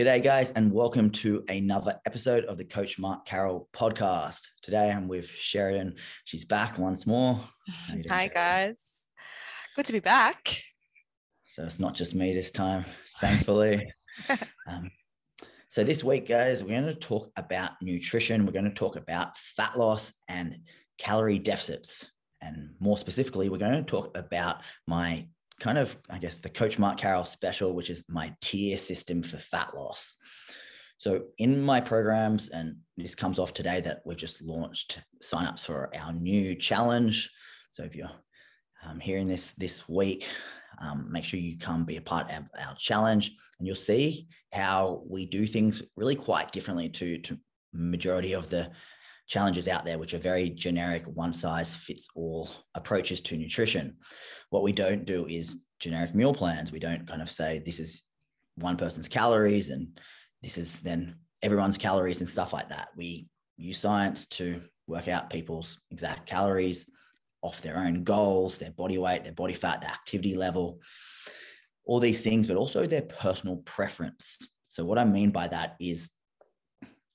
G'day, guys, and welcome to another episode of the Coach Mark Carroll podcast. Today I'm with Sheridan. She's back once more. Hi, guys. Good to be back. So it's not just me this time, thankfully. um, so this week, guys, we're going to talk about nutrition. We're going to talk about fat loss and calorie deficits. And more specifically, we're going to talk about my kind of, I guess, the Coach Mark Carroll special, which is my tier system for fat loss. So in my programs, and this comes off today that we've just launched signups for our new challenge. So if you're um, hearing this this week, um, make sure you come be a part of our challenge, and you'll see how we do things really quite differently to to majority of the challenges out there, which are very generic, one size fits all approaches to nutrition. What we don't do is generic meal plans. We don't kind of say this is one person's calories and this is then everyone's calories and stuff like that. We use science to work out people's exact calories off their own goals, their body weight, their body fat, their activity level, all these things, but also their personal preference. So, what I mean by that is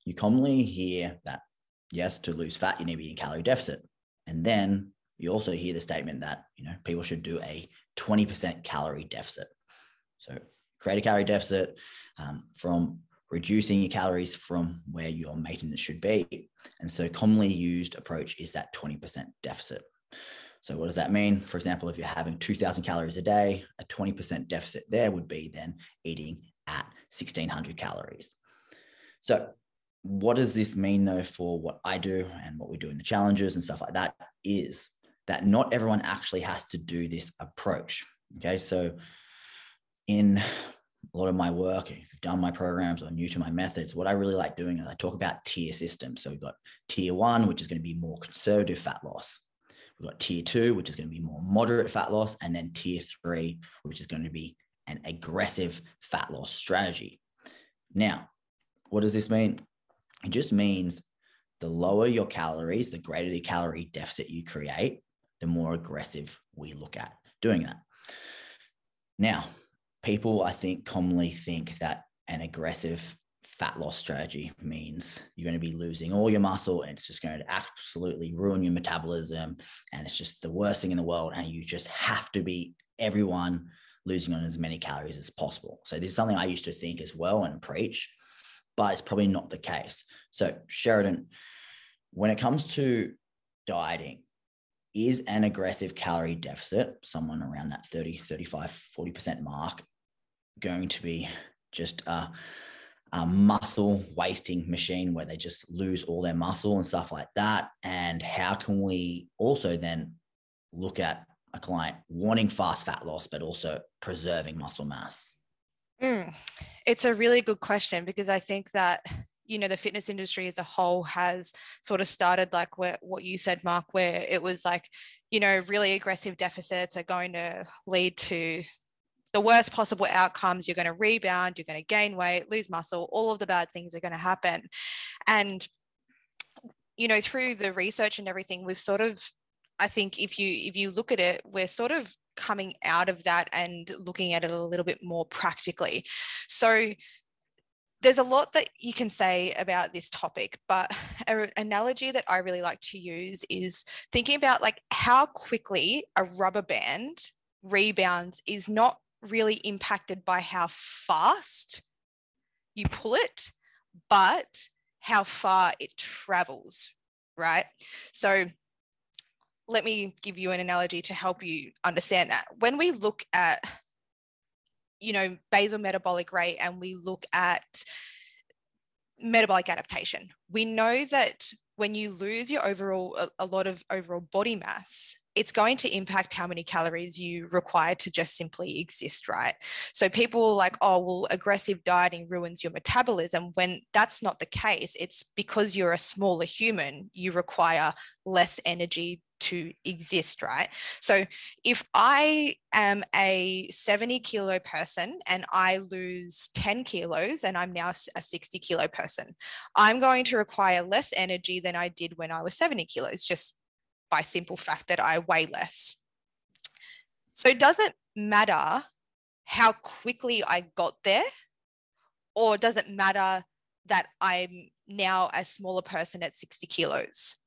you commonly hear that yes, to lose fat, you need to be in calorie deficit. And then you also hear the statement that, you know, people should do a 20% calorie deficit. So create a calorie deficit um, from reducing your calories from where your maintenance should be. And so commonly used approach is that 20% deficit. So what does that mean? For example, if you're having 2000 calories a day, a 20% deficit there would be then eating at 1600 calories. So what does this mean though for what I do and what we do in the challenges and stuff like that is that not everyone actually has to do this approach. Okay. So in a lot of my work, if you've done my programs or new to my methods, what I really like doing is I talk about tier systems. So we've got tier one, which is going to be more conservative fat loss. We've got tier two, which is going to be more moderate fat loss. And then tier three, which is going to be an aggressive fat loss strategy. Now, what does this mean? It just means the lower your calories, the greater the calorie deficit you create, the more aggressive we look at doing that. Now, people I think commonly think that an aggressive fat loss strategy means you're going to be losing all your muscle and it's just going to absolutely ruin your metabolism and it's just the worst thing in the world and you just have to be everyone losing on as many calories as possible. So this is something I used to think as well and preach but it's probably not the case. So, Sheridan, when it comes to dieting, is an aggressive calorie deficit, someone around that 30, 35, 40% mark, going to be just a, a muscle wasting machine where they just lose all their muscle and stuff like that? And how can we also then look at a client wanting fast fat loss, but also preserving muscle mass? Mm, it's a really good question because I think that you know the fitness industry as a whole has sort of started like where, what you said mark where it was like you know really aggressive deficits are going to lead to the worst possible outcomes. You're going to rebound you're going to gain weight lose muscle all of the bad things are going to happen. And you know through the research and everything we've sort of i think if you if you look at it we're sort of coming out of that and looking at it a little bit more practically. So there's a lot that you can say about this topic, but an analogy that I really like to use is thinking about like how quickly a rubber band rebounds is not really impacted by how fast you pull it, but how far it travels, right? So let me give you an analogy to help you understand that. When we look at, you know, basal metabolic rate and we look at metabolic adaptation, we know that when you lose your overall, a, lot of overall body mass, it's going to impact how many calories you require to just simply exist, right? So people are like, oh, well, aggressive dieting ruins your metabolism. When that's not the case, it's because you're a smaller human, you require less energy to exist, right? So if I am a 70 kilo person and I lose 10 kilos and I'm now a 60 kilo person, I'm going to require less energy than I did when I was 70 kilos, just by simple fact that I weigh less. So it doesn't matter how quickly I got there or does it matter that I'm now a smaller person at 60 kilos?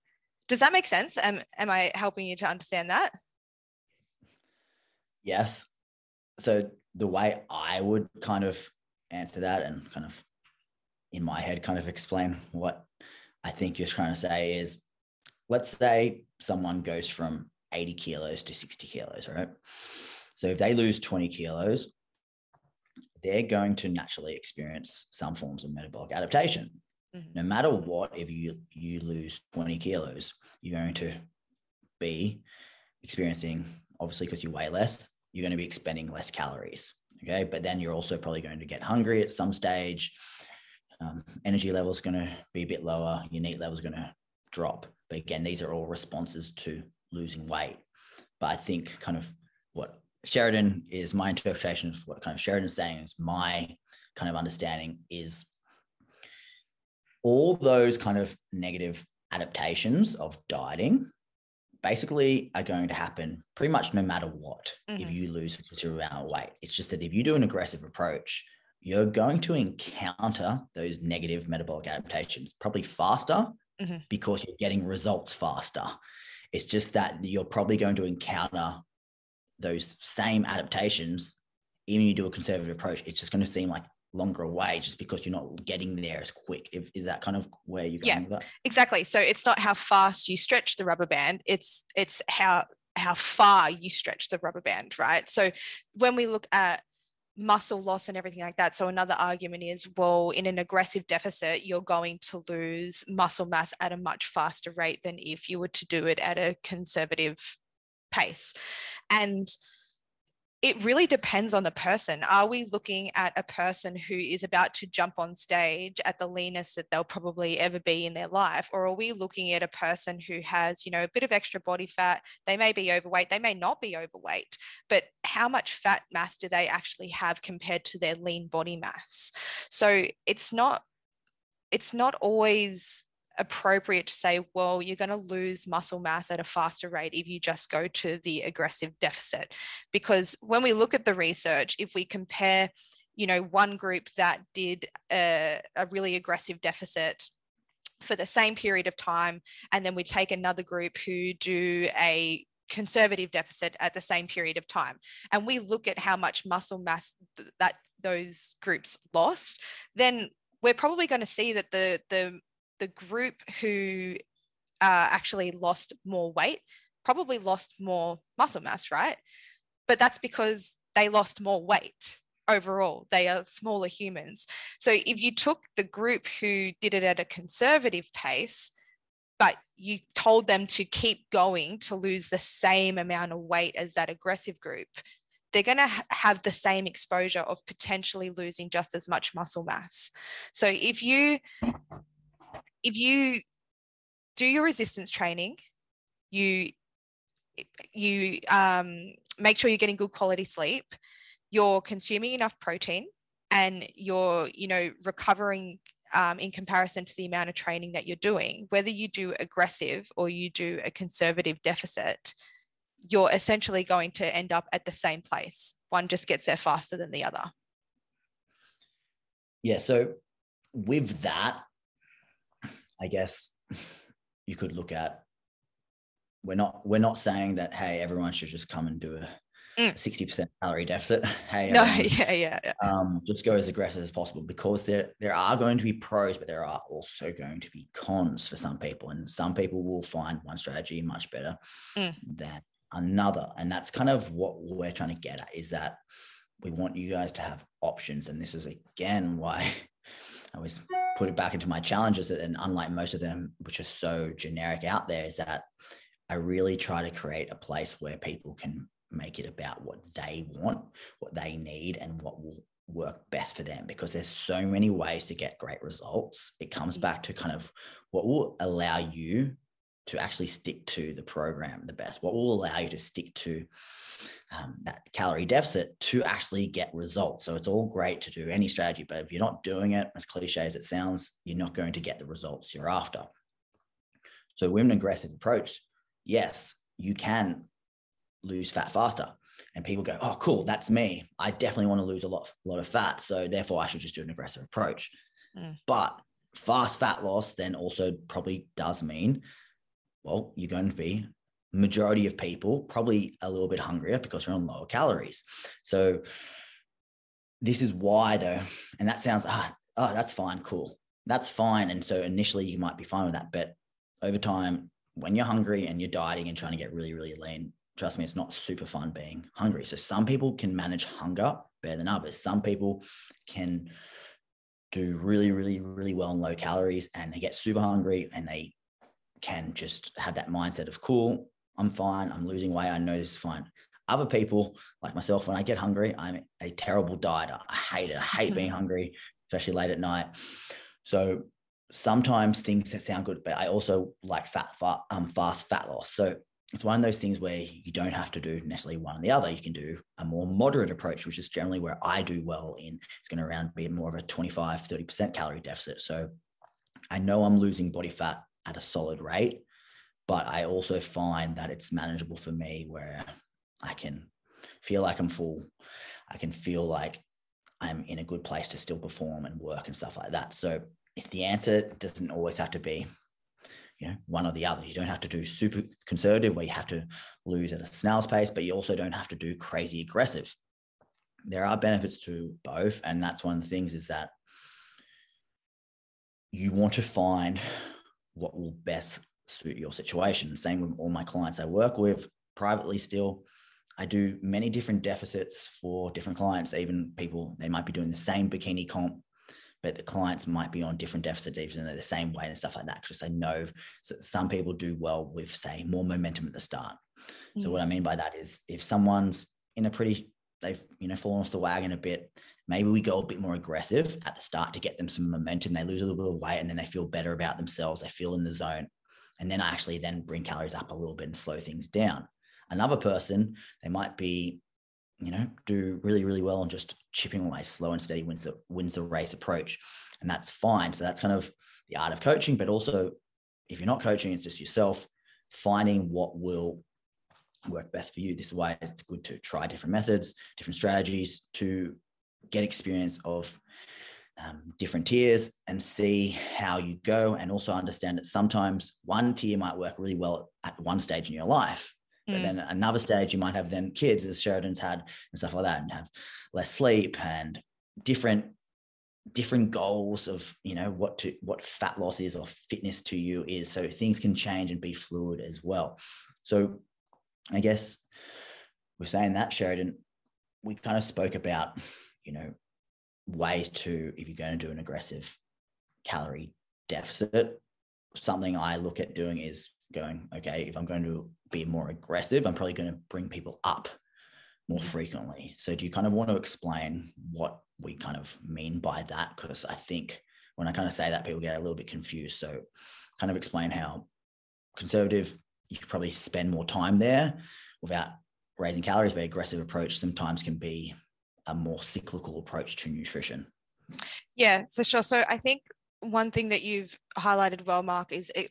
Does that make sense? Am, am I helping you to understand that? Yes. So the way I would kind of answer that and kind of in my head kind of explain what I think you're trying to say is let's say someone goes from 80 kilos to 60 kilos, right? So if they lose 20 kilos, they're going to naturally experience some forms of metabolic adaptation. Mm-hmm. No matter what, if you you lose 20 kilos, you're going to be experiencing, obviously, because you weigh less, you're going to be expending less calories. Okay. But then you're also probably going to get hungry at some stage. Um, energy level is going to be a bit lower. Your NEAT level is going to drop. But again, these are all responses to losing weight. But I think kind of what Sheridan is my interpretation of what kind of Sheridan is saying is my kind of understanding is all those kind of negative adaptations of dieting basically are going to happen pretty much no matter what mm-hmm. if you lose a certain amount of weight. It's just that if you do an aggressive approach, you're going to encounter those negative metabolic adaptations probably faster mm-hmm. because you're getting results faster. It's just that you're probably going to encounter those same adaptations, even you do a conservative approach, it's just going to seem like longer away just because you're not getting there as quick. If, is that kind of where you're going yeah, Exactly. So it's not how fast you stretch the rubber band, it's it's how how far you stretch the rubber band, right? So when we look at muscle loss and everything like that. So another argument is, well, in an aggressive deficit, you're going to lose muscle mass at a much faster rate than if you were to do it at a conservative pace. And it really depends on the person. Are we looking at a person who is about to jump on stage at the leanest that they'll probably ever be in their life? Or are we looking at a person who has, you know, a bit of extra body fat? They may be overweight, they may not be overweight, but how much fat mass do they actually have compared to their lean body mass? So it's not it's not always appropriate to say, well, you're going to lose muscle mass at a faster rate if you just go to the aggressive deficit. Because when we look at the research, if we compare, you know, one group that did a, a really aggressive deficit for the same period of time, and then we take another group who do a conservative deficit at the same period of time and we look at how much muscle mass th- that those groups lost then we're probably going to see that the the the group who uh, actually lost more weight probably lost more muscle mass, right? But that's because they lost more weight overall. They are smaller humans. So if you took the group who did it at a conservative pace, but you told them to keep going to lose the same amount of weight as that aggressive group, they're going to have the same exposure of potentially losing just as much muscle mass. So if you if you do your resistance training, you you um, make sure you're getting good quality sleep, you're consuming enough protein, and you're you know recovering um, in comparison to the amount of training that you're doing. Whether you do aggressive or you do a conservative deficit, you're essentially going to end up at the same place. One just gets there faster than the other. Yeah. So with that, I guess you could look at we're not we're not saying that hey everyone should just come and do a mm. 60% calorie deficit hey no, yeah, yeah, yeah. Um, just go as aggressive as possible because there there are going to be pros but there are also going to be cons for some people and some people will find one strategy much better mm. than another and that's kind of what we're trying to get at is that we want you guys to have options and this is again why I was put it back into my challenges and unlike most of them which are so generic out there is that i really try to create a place where people can make it about what they want what they need and what will work best for them because there's so many ways to get great results it comes mm. back to kind of what will allow you to actually stick to the program the best what will allow you to stick to um, that calorie deficit to actually get results. So it's all great to do any strategy, but if you're not doing it, as cliche as it sounds, you're not going to get the results you're after. So with an aggressive approach, yes, you can lose fat faster. and people go, "Oh, cool, that's me. I definitely want to lose a lot, a lot of fat, so therefore I should just do an aggressive approach." Mm. But fast fat loss then also probably does mean, well, you're going to be majority of people probably a little bit hungrier because you're on lower calories. So this is why though, and that sounds ah, oh, that's fine, cool, that's fine. And so initially you might be fine with that, but over time, when you're hungry and you're dieting and trying to get really, really lean, trust me, it's not super fun being hungry. So some people can manage hunger better than others. Some people can do really, really, really well on low calories and they get super hungry and they can just have that mindset of cool, I'm fine, I'm losing weight, I know this is fine. Other people, like myself, when I get hungry, I'm a terrible dieter. I hate it. I hate being hungry, especially late at night. So sometimes things that sound good, but I also like fat, fat um, fast fat loss. So it's one of those things where you don't have to do necessarily one or the other. You can do a more moderate approach, which is generally where I do well in. It's going to around be more of a 25, 30% calorie deficit. So I know I'm losing body fat at a solid rate, but I also find that it's manageable for me where I can feel like I'm full. I can feel like I'm in a good place to still perform and work and stuff like that. So if the answer doesn't always have to be you know one or the other you don't have to do super conservative where you have to lose at a snail's pace but you also don't have to do crazy aggressive there are benefits to both and that's one of the things is that you want to find what will best suit your situation. Same with all my clients i work with privately still. I do many different deficits for different clients. Even people they might be doing the same bikini comp but the clients might be on different deficits even though the same weight and stuff like that because i know some people do well with say more momentum at the start. So what i mean by that is if someone's in a pretty they've you know fallen off the wagon a bit maybe we go a bit more aggressive at the start to get them some momentum they lose a little bit of weight and then they feel better about themselves they feel in the zone and then I actually then bring calories up a little bit and slow things down another person they might be you know, do really, really well on just chipping away slow and steady wins the wins the race approach. And that's fine. So that's kind of the art of coaching, but also if you're not coaching, it's just yourself finding what will work best for you. This is why it's good to try different methods, different strategies to get experience of um, different tiers and see how you go. And also understand that sometimes one tier might work really well at one stage in your life, but mm. then another stage, you might have then kids, as Sheridan's had and stuff like that, and have less sleep and different different goals of you know what to what fat loss is or fitness to you is so things can change and be fluid as well so i guess we're saying that sheridan we kind of spoke about you know ways to if you're going to do an aggressive calorie deficit something i look at doing is going okay if i'm going to be more aggressive, I'm probably going to bring people up more mm-hmm. frequently. So, do you kind of want to explain what we kind of mean by that? Because I think when I kind of say that, people get a little bit confused. So, kind of explain how conservative, you could probably spend more time there without raising calories, but aggressive approach sometimes can be a more cyclical approach to nutrition. Yeah, for sure. So, I think one thing that you've highlighted well, Mark, is it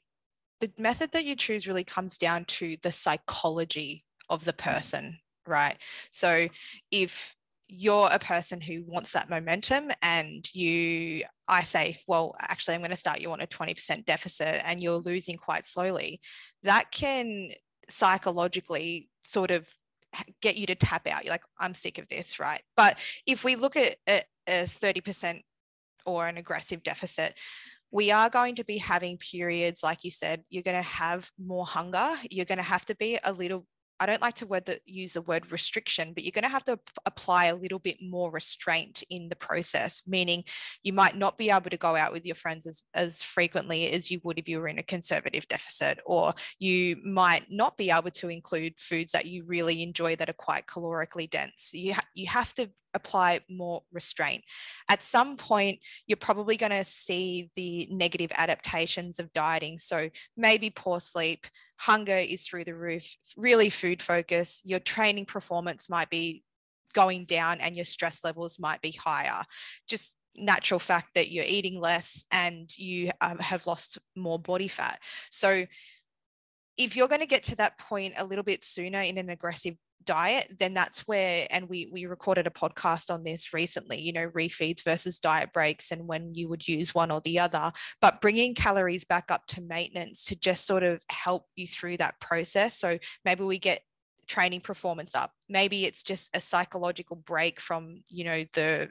the method that you choose really comes down to the psychology of the person, right? So if you're a person who wants that momentum and you i say well actually i'm going to start you on a 20% deficit and you're losing quite slowly that can psychologically sort of get you to tap out you're like i'm sick of this right but if we look at a, a 30% or an aggressive deficit we are going to be having periods, like you said, you're going to have more hunger. You're going to have to be a little I don't like to word use the word restriction, but you're going to have to apply a little bit more restraint in the process, meaning you might not be able to go out with your friends as, as frequently as you would if you were in a conservative deficit, or you might not be able to include foods that you really enjoy that are quite calorically dense. You, ha- you have to apply more restraint. At some point, you're probably going to see the negative adaptations of dieting. So maybe poor sleep, hunger is through the roof, really food focus, your training performance might be going down and your stress levels might be higher. Just natural fact that you're eating less and you um, have lost more body fat. So if you're going to get to that point a little bit sooner in an aggressive diet, then that's where, and we we recorded a podcast on this recently, you know, refeeds versus diet breaks and when you would use one or the other, but bringing calories back up to maintenance to just sort of help you through that process. So maybe we get training performance up. Maybe it's just a psychological break from, you know, the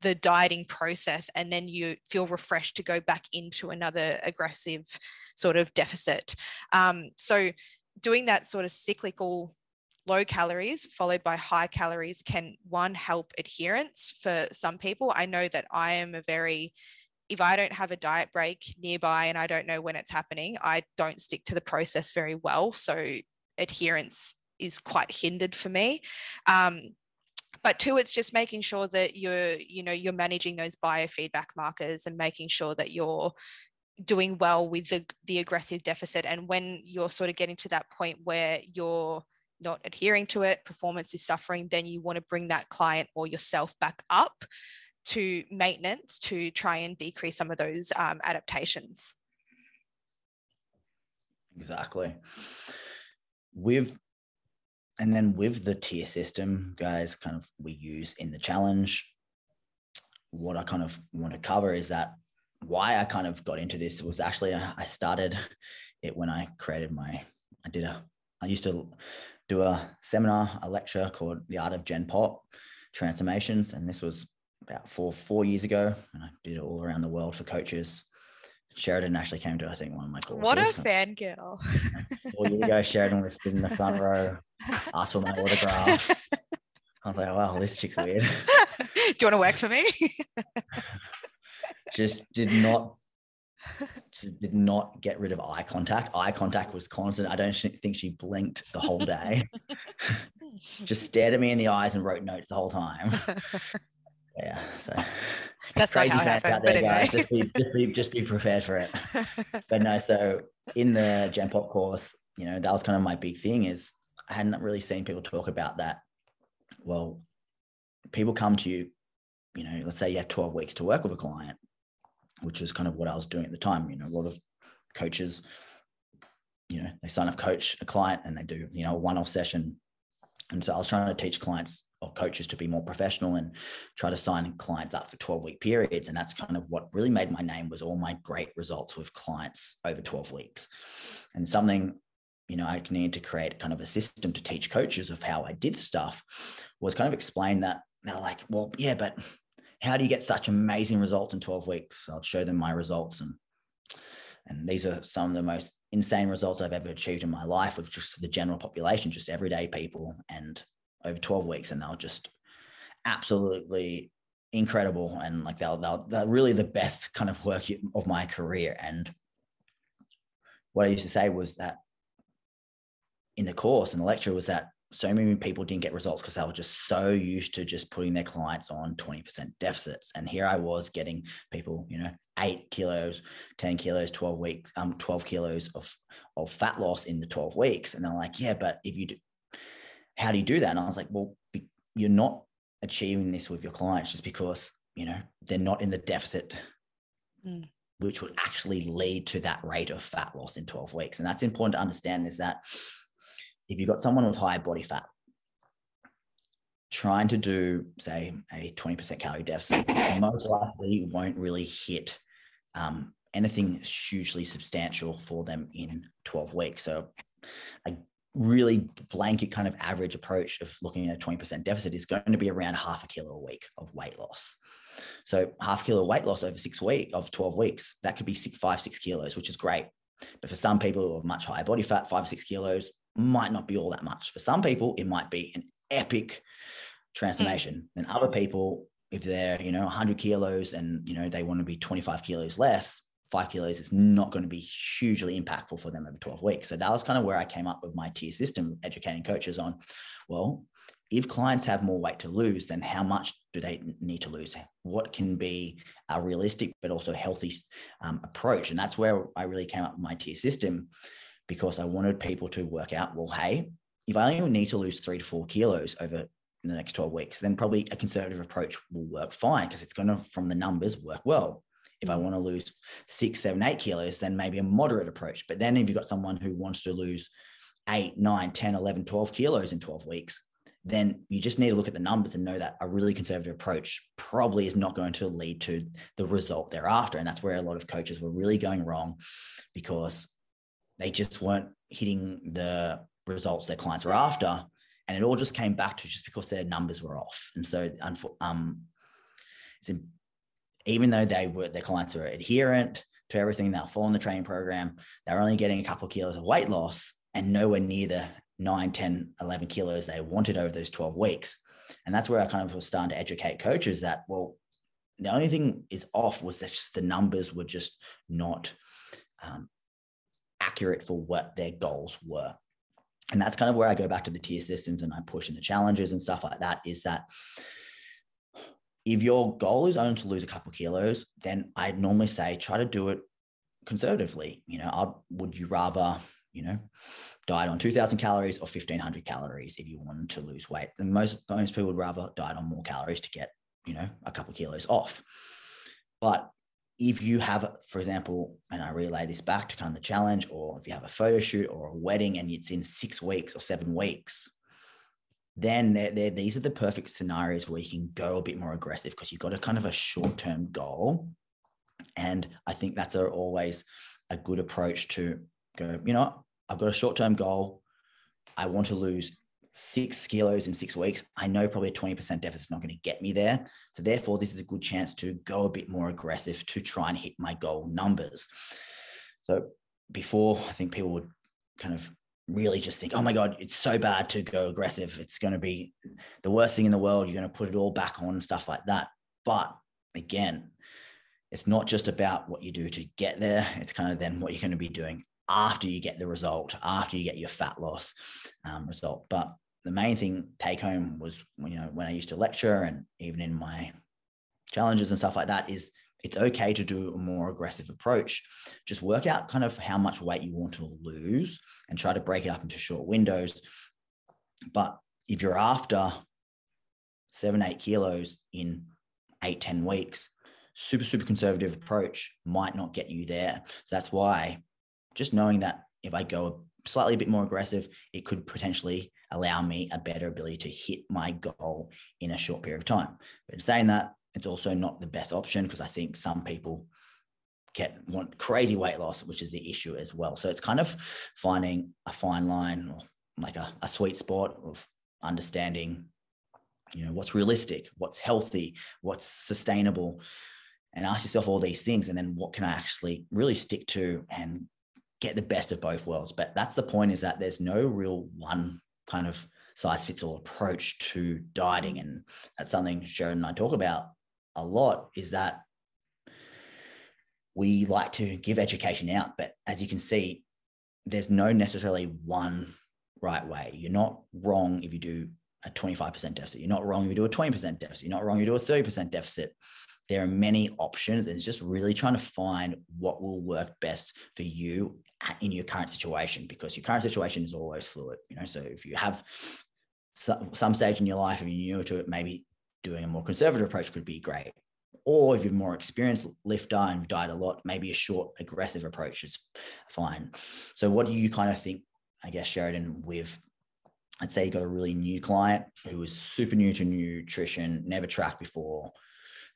the dieting process and then you feel refreshed to go back into another aggressive sort of deficit. Um, so doing that sort of cyclical low calories followed by high calories can one help adherence for some people. I know that i am a very if i don't have a diet break nearby and i don't know when it's happening i don't stick to the process very well. So adherence is quite hindered for me. Um, but two it's just making sure that you're you know you're managing those biofeedback markers and making sure that you're doing well with the, the aggressive deficit. And when you're sort of getting to that point where you're not adhering to it, performance is suffering, then you want to bring that client or yourself back up to maintenance to try and decrease some of those um, adaptations. Exactly. With and then with the tier system, guys, kind of we use in the challenge. What I kind of want to cover is that why I kind of got into this was actually I started it when I created my I did a I used to do a seminar, a lecture called The Art of Gen Pop Transformations. And this was about four, four years ago. And I did it all around the world for coaches. Sheridan actually came to, I think, one of my courses. What a fangirl. Four years ago, Sheridan was sitting in the front row, asked for my autograph. I was like, wow, this chick's weird. Do you want to work for me? Just did not did not get rid of eye contact. Eye contact was constant. I don't think she blinked the whole day. Just stared at me in the eyes and wrote notes the whole time. Yeah, so that's crazy not happened. There, anyway. Just be, just be, just be prepared for it. But no, so in the Gen Pop course, you know, that was kind of my big thing. Is I hadn't really seen people talk about that. Well, people come to you, you know, let's say you have 12 weeks to work with a client which is kind of what I was doing at the time. You know, a lot of coaches, you know, they sign up coach a client and they do, you know, a one-off session. And so I was trying to teach clients or coaches to be more professional and try to sign clients up for 12 week periods. And that's kind of what really made my name was all my great results with clients over 12 weeks. And something, you know, I needed to create kind of a system to teach coaches of how I did stuff was kind of explain that they're like, well, yeah, but how do you get such amazing results in 12 weeks? I'll show them my results. And, and these are some of the most insane results I've ever achieved in my life with just the general population, just everyday people and over 12 weeks. And they'll just absolutely incredible. And like they'll, they'll, they're really the best kind of work of my career. And what I used to say was that in the course and the lecture was that so many people didn't get results because they were just so used to just putting their clients on 20% deficits. And here I was getting people, you know, eight kilos, 10 kilos, 12 weeks, um, 12 kilos of, of fat loss in the 12 weeks. And they're like, yeah, but if you do, how do you do that? And I was like, well, be, you're not achieving this with your clients just because, you know, they're not in the deficit. Mm. Which would actually lead to that rate of fat loss in 12 weeks. And that's important to understand is that if you've got someone with high body fat, trying to do, say, a 20% calorie deficit, most likely won't really hit um, anything hugely substantial for them in 12 weeks. So, a really blanket kind of average approach of looking at a 20% deficit is going to be around half a kilo a week of weight loss. So, half a kilo weight loss over six weeks of 12 weeks, that could be six, five, six kilos, which is great. But for some people who have much higher body fat, five, six kilos, might not be all that much. For some people, it might be an epic transformation. And other people, if they're, you know, 100 kilos and, you know, they want to be 25 kilos less, five kilos is not going to be hugely impactful for them over 12 weeks. So that was kind of where I came up with my tier system, educating coaches on, well, if clients have more weight to lose, then how much do they need to lose? What can be a realistic but also healthy um, approach? And that's where I really came up with my tier system because I wanted people to work out, well, hey, if I only need to lose three to four kilos over the next 12 weeks, then probably a conservative approach will work fine because it's going to, from the numbers, work well. If I mm. want to lose six, seven, eight kilos, then maybe a moderate approach. But then if you've got someone who wants to lose 8, 9, 10, 11, 12 kilos in 12 weeks, then you just need to look at the numbers and know that a really conservative approach probably is not going to lead to the result thereafter. And that's where a lot of coaches were really going wrong because they just weren't hitting the results their clients were after. And it all just came back to just because their numbers were off. And so, um, even though they were their clients were adherent to everything, they'll follow the training program, they're only getting a couple of kilos of weight loss and nowhere near the 9, 10, 11 kilos they wanted over those 12 weeks. And that's where I kind of was starting to educate coaches that, well, the only thing is off was that the numbers were just not um, accurate for what their goals were. And that's kind of where I go back to the tier systems and I push in the challenges and stuff like that is that if your goal is only to lose a couple kilos, then I'd normally say try to do it conservatively. You know, I'd, would you rather, you know, diet on 2000 calories or 1500 calories if you wanted to lose weight? And most, most people would rather diet on more calories to get, you know, a couple kilos off. But if you have, for example, and I relay this back to kind of the challenge, or if you have a photo shoot or a wedding and it's in six weeks or seven weeks, then they're, they're, these are the perfect scenarios where you can go a bit more aggressive because you've got a kind of a short term goal. And I think that's a, always a good approach to go, you know, I've got a short term goal. I want to lose six kilos in six weeks. I know probably a 20% deficit is not going to get me there. So, therefore, this is a good chance to go a bit more aggressive to try and hit my goal numbers. So, before I think people would kind of really just think, oh my God, it's so bad to go aggressive. It's going to be the worst thing in the world. You're going to put it all back on and stuff like that. But again, it's not just about what you do to get there. It's kind of then what you're going to be doing after you get the result, after you get your fat loss um, result. But the main thing take home was, you know, when I used to lecture and even in my challenges and stuff like that is it's okay to do a more aggressive approach. Just work out kind of how much weight you want to lose and try to break it up into short windows. But if you're after seven, eight kilos in eight, 10 weeks, super, super conservative approach might not get you there. So that's why just knowing that if I go slightly a bit more aggressive, it could potentially allow me a better ability to hit my goal in a short period of time. But in saying that, it's also not the best option because I think some people get want crazy weight loss, which is the issue as well. So it's kind of finding a fine line or like a, a sweet spot of understanding, you know, what's realistic, what's healthy, what's sustainable, and ask yourself all these things. And then what can I actually really stick to and get the best of both worlds? But that's the point is that there's no real one kind of size fits all approach to dieting. And that's something Sharon and I talk about a lot is that we like to give education out, but as you can see, there's no necessarily one right way. You're not wrong if you do a 25% deficit. You're not wrong if you do a 20% deficit. You're not wrong if you do a 30% deficit. There are many options, and it's just really trying to find what will work best for you in your current situation because your current situation is always fluid. You know, so if you have some, some stage in your life and you're new to it, maybe doing a more conservative approach could be great. Or if you're more experienced lifter and died a lot, maybe a short aggressive approach is fine. So what do you kind of think, I guess, Sheridan, with I'd say you got a really new client who was super new to nutrition, never tracked before,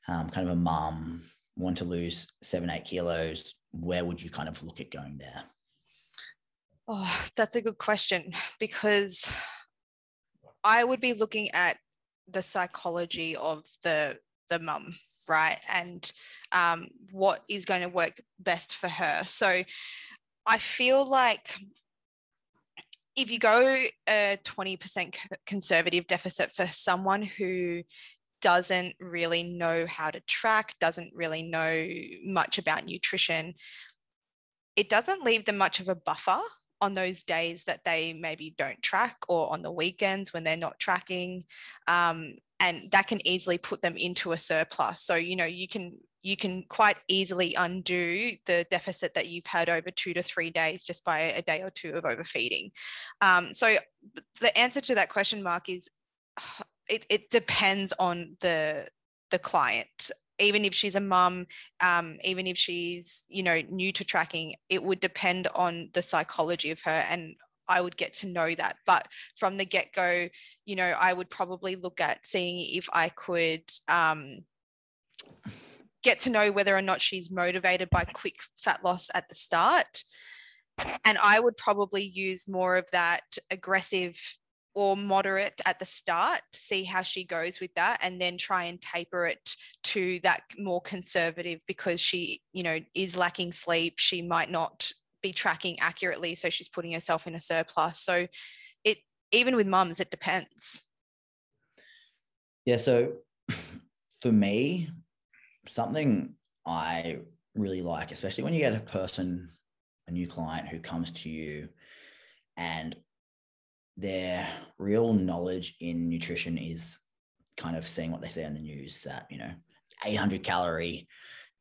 um, kind of a mum, want to lose seven, eight kilos. Where would you kind of look at going there? Oh, that's a good question because I would be looking at the psychology of the the mum right and um, what is going to work best for her so i feel like if you go a 20% conservative deficit for someone who doesn't really know how to track doesn't really know much about nutrition it doesn't leave them much of a buffer on those days that they maybe don't track or on the weekends when they're not tracking um, and that can easily put them into a surplus. So you know you can you can quite easily undo the deficit that you've had over two to three days just by a day or two of overfeeding. Um, so the answer to that question mark is it, it depends on the the client even if she's a mum, um, even if she's, you know, new to tracking, it would depend on the psychology of her. And I would get to know that. But from the get go, you know, I would probably look at seeing if I could um, get to know whether or not she's motivated by quick fat loss at the start. And I would probably use more of that aggressive or moderate at the start, to see how she goes with that, and then try and taper it to that more conservative because she, you know, is lacking sleep. She might not be tracking accurately. So she's putting herself in a surplus. So it, even with mums, it depends. Yeah. So for me, something I really like, especially when you get a person, a new client who comes to you and their real knowledge in nutrition is kind of seeing what they say on the news that, you know, 800 calorie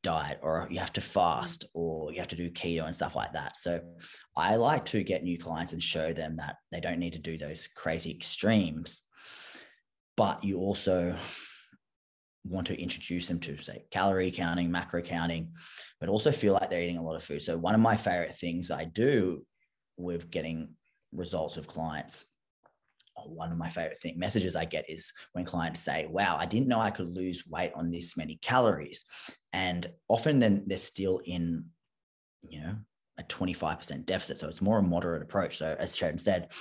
diet or you have to fast or you have to do keto and stuff like that. So I like to get new clients and show them that they don't need to do those crazy extremes, but you also want to introduce them to say calorie counting, macro counting, but also feel like they're eating a lot of food. So one of my favorite things I do with getting results of clients one of my favorite thing messages I get is when clients say, "Wow, I didn't know I could lose weight on this many calories," and often then they're still in, you know, a 25% deficit. So it's more a moderate approach. So as Sharon said,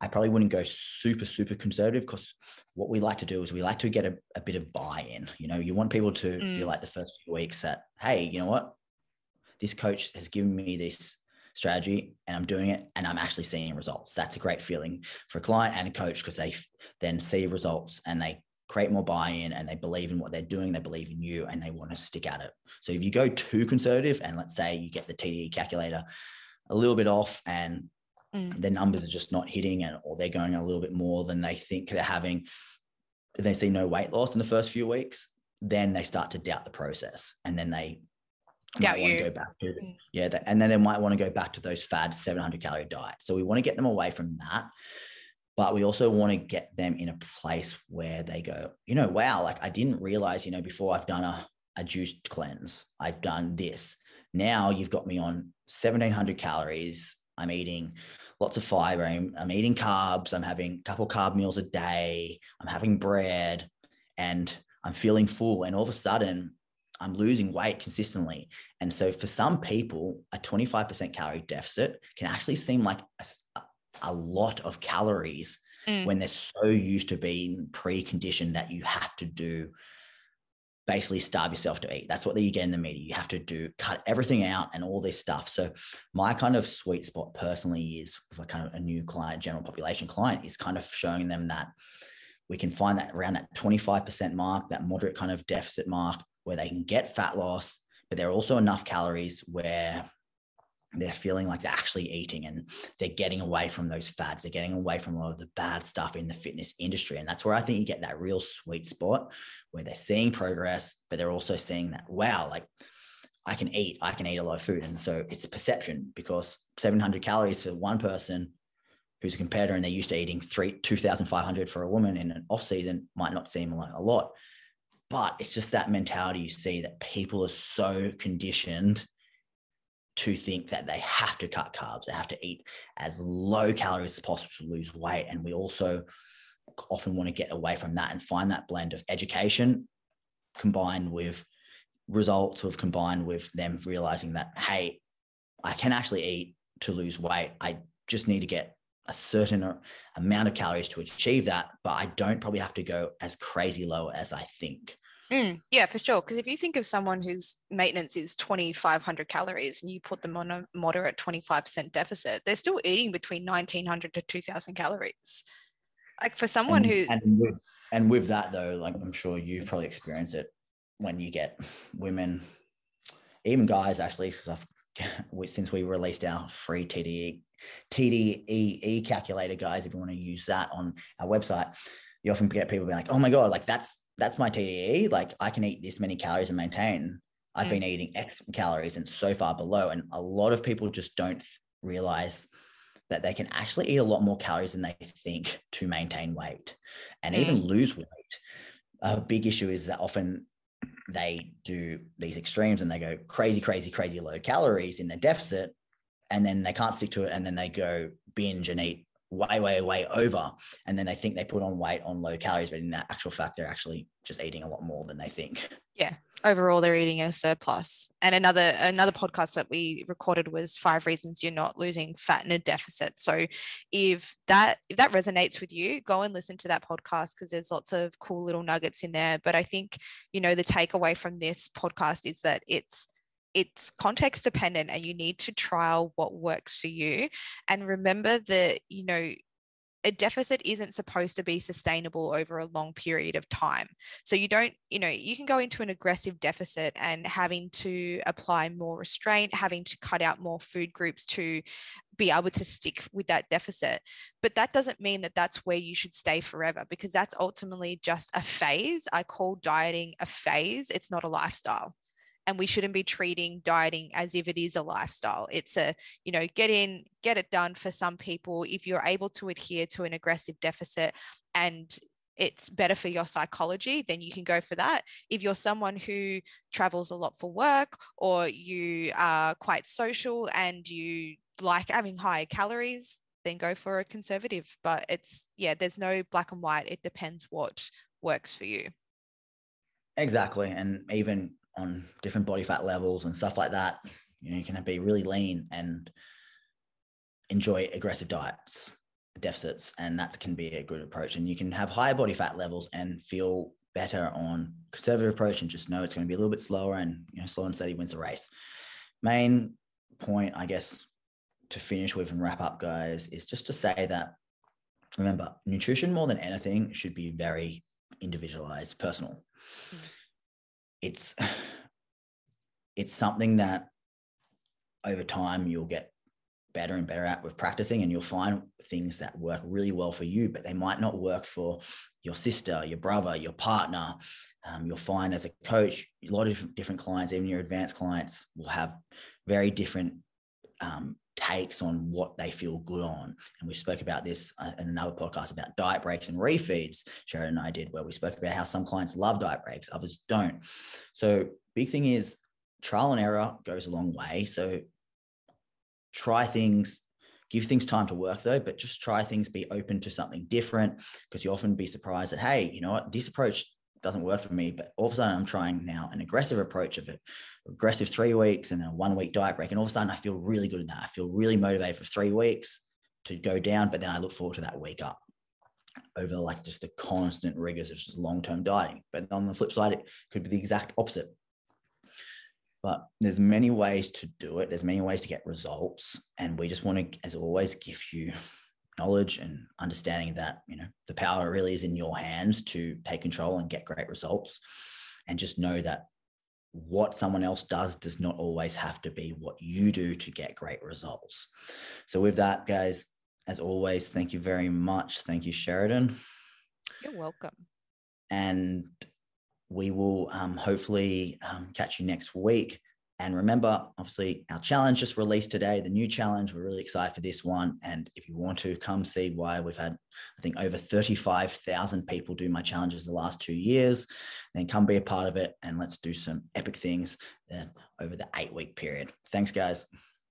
I probably wouldn't go super, super conservative because what we like to do is we like to get a, a bit of buy-in. You know, you want people to mm. feel like the first few weeks that, hey, you know what? This coach has given me this strategy and I'm doing it and I'm actually seeing results. That's a great feeling for a client and a coach because they then see results and they create more buy-in and they believe in what they're doing, they believe in you and they want to stick at it. So if you go too conservative and let's say you get the TDEE calculator a little bit off and mm. their numbers are just not hitting and or they're going a little bit more than they think they're having they see no weight loss in the first few weeks then they start to doubt the process and then they doubt you. go back to mm. yeah and then they might want to go back to those fad 700 calorie diets so we want to get them away from that but we also want to get them in a place where they go you know wow like i didn't realize you know before i've done a, a juiced cleanse i've done this now you've got me on 1700 calories i'm eating lots of fiber. I'm, I'm eating carbs. I'm having a couple carb meals a day. I'm having bread and I'm feeling full. And all of a sudden, I'm losing weight consistently. And so for some people, a 25% calorie deficit can actually seem like a, a lot of calories mm. when they're so used to being preconditioned that you have to do basically starve yourself to eat. That's what you get in the media. You have to do cut everything out and all this stuff. So my kind of sweet spot personally is for kind of a new client, general population client, is kind of showing them that we can find that around that 25% mark, that moderate kind of deficit mark where they can get fat loss, but there are also enough calories where they're feeling like they're actually eating and they're getting away from those fads. They're getting away from a lot of the bad stuff in the fitness industry. And that's where I think you get that real sweet spot where they're seeing progress, but they're also seeing that, wow, like I can eat, I can eat a lot of food. And so it's perception because 700 calories for one person who's a competitor and they're used to eating three, 2,500 for a woman in an off season might not seem like a lot. But it's just that mentality you see that people are so conditioned to think that they have to cut carbs, they have to eat as low calories as possible to lose weight. And we also often want to get away from that and find that blend of education combined with results of combined with them realizing that, hey, I can actually eat to lose weight. I just need to get a certain amount of calories to achieve that, but I don't probably have to go as crazy low as I think. Mm, yeah, for sure. Because if you think of someone whose maintenance is 2,500 calories and you put them on a moderate 25% deficit, they're still eating between 1,900 to 2,000 calories. Like for someone and, who. And with, and with that, though, like I'm sure you've probably experienced it when you get women, even guys, actually, since we released our free TDE TDEE calculator, guys, if you want to use that on our website, you often get people being like, "Oh my god, like that's that's my TDEE. Like I can eat this many calories and maintain. I've mm. been eating X calories and so far below. And a lot of people just don't realize that they can actually eat a lot more calories than they think to maintain weight and mm. even lose weight. A big issue is that often they do these extremes and they go crazy, crazy, crazy low calories in their deficit. and then they can't stick to it and then they go binge and eat way, way, way over. And then they think they put on weight on low calories, but in that actual fact, they're actually just eating a lot more than they think. Yeah. Overall, they're eating a surplus. And another another podcast that we recorded was five reasons you're not losing fat in a deficit. So if that if that resonates with you, go and listen to that podcast because there's lots of cool little nuggets in there. But I think, you know, the takeaway from this podcast is that it's it's context dependent and you need to trial what works for you and remember that you know a deficit isn't supposed to be sustainable over a long period of time. So you don't, you know, you can go into an aggressive deficit and having to apply more restraint, having to cut out more food groups to be able to stick with that deficit. But that doesn't mean that that's where you should stay forever because that's ultimately just a phase. I call dieting a phase, it's not a lifestyle and we shouldn't be treating dieting as if it is a lifestyle it's a you know get in get it done for some people if you're able to adhere to an aggressive deficit and it's better for your psychology, then you can go for that. If you're someone who travels a lot for work or you are quite social and you like having high calories, then go for a conservative. But it's, yeah, there's no black and white. It depends what works for you. Exactly. And even on different body fat levels and stuff like that. You know, you can be really lean and enjoy aggressive diets, deficits, and that can be a good approach. And you can have higher body fat levels and feel better on conservative approach and just know it's going to be a little bit slower and you know slow and steady wins the race. Main point, I guess, to finish with and wrap up, guys, is just to say that remember, nutrition more than anything should be very individualized, personal. Mm it's it's something that over time you'll get better and better at with practicing and you'll find things that work really well for you but they might not work for your sister your brother your partner. Um, you'll find as a coach a lot of different clients even your advanced clients will have very different um, takes on what they feel good on. And we spoke about this uh, in another podcast about diet breaks and refeeds. Sheridan and I did, where we spoke about how some clients love diet breaks, others don't. So, big thing is trial and error goes a long way. So, try things, give things time to work though, but just try things, be open to something different because you often be surprised that, hey, you know what, this approach doesn't work for me. But all of a sudden, I'm trying now an aggressive approach of it, aggressive three weeks and then a one week diet break. And all of a sudden, I feel really good in that. I feel really motivated for three weeks to go down, but then I look forward to that week up over like just the constant rigors of just long term dieting. But on the flip side, it could be the exact opposite. But there's many ways to do it. There's many ways to get results. And we just want to, as always, give you knowledge and understanding that you know the power really is in your hands to take control and get great results and just know that what someone else does does not always have to be what you do to get great results. So with that guys as always thank you very much. Thank you sheridan. You're welcome. And we will um, hopefully um, catch you next week and remember, obviously, our challenge just released today, the new challenge. We're really excited for this one. And if you want to come see why we've had, I think, over 35,000 people do my challenges the last two years, then come be a part of it and let's do some epic things then over the eight week period. Thanks, guys.